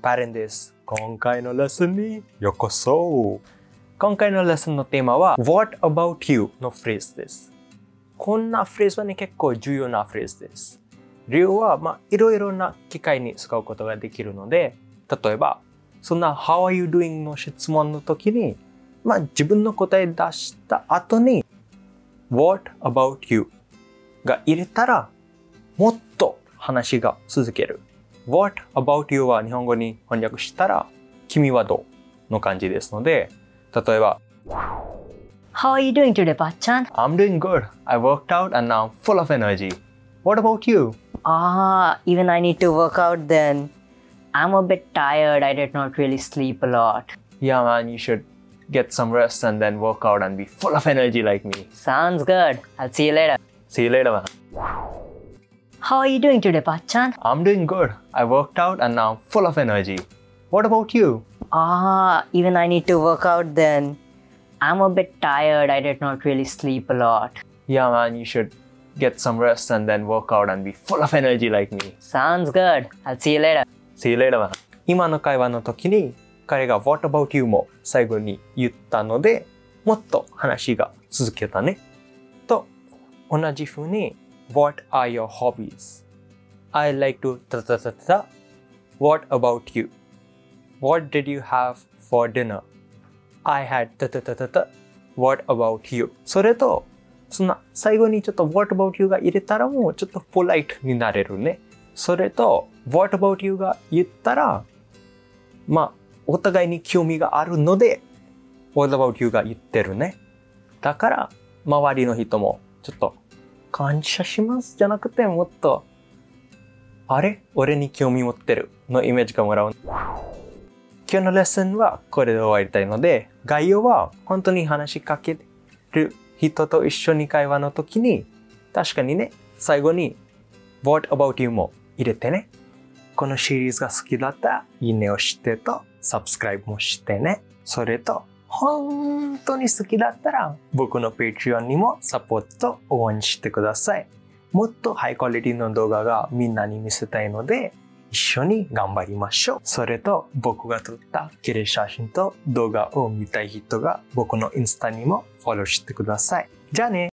パレンです。今回のレッスンにようこそ。今回のレッスンのテーマは What about you? のフレーズです。こんなフレーズはね、結構重要なフレーズです。理由は、まあ、いろいろな機会に使うことができるので、例えば、そんな How are you doing の質問の時に、まあ、自分の答え出した後に What about you? が入れたら、もっと話が続ける。What about you は日本語に翻訳したら、君はどうの感じですので、例えば、 How are you doing today, Bachan? I'm doing good. I worked out and now I'm full of energy. What about you? Ah, even I need to work out then. I'm a bit tired. I did not really sleep a lot. Yeah, man, you should get some rest and then work out and be full of energy like me. Sounds good. I'll see you later. See you later, man. How are you doing today, Bachan? I'm doing good. I worked out and now full of energy. What about you? Ah, even I need to work out then. I'm a bit tired. I did not really sleep a lot. Yeah, man, you should get some rest and then work out and be full of energy like me. Sounds good. I'll see you later. See you later, man. 今の会話の時に彼が What about you も最後に言ったのでもっと話が続けたね。と同じ風に What are your hobbies? I like to たたたた What about you? What did you have for dinner? I had たたたた What about you? それとそんな最後にちょっと What about you が入れたらもうちょっとポライトになれるね。それと What about you が言ったらまあお互いに興味があるので What about you が言ってるね。だから周りの人もちょっと感謝しますじゃなくてもっとあれ？俺に興味持ってるのイメージがもらう。今日のレッスンはこれで終わりたいので概要は本当に話しかける人と一緒に会話の時に確かにね最後に What about you も入れてね。このシリーズが好きだったらいいねをしてとサブスクライブもしてね。それと本当に好きだったら僕の Patreon にもサポート応援してください。もっとハイクオリティの動画がみんなに見せたいので一緒に頑張りましょう。それと僕が撮った綺麗写真と動画を見たい人が僕のインスタにもフォローしてください。じゃあね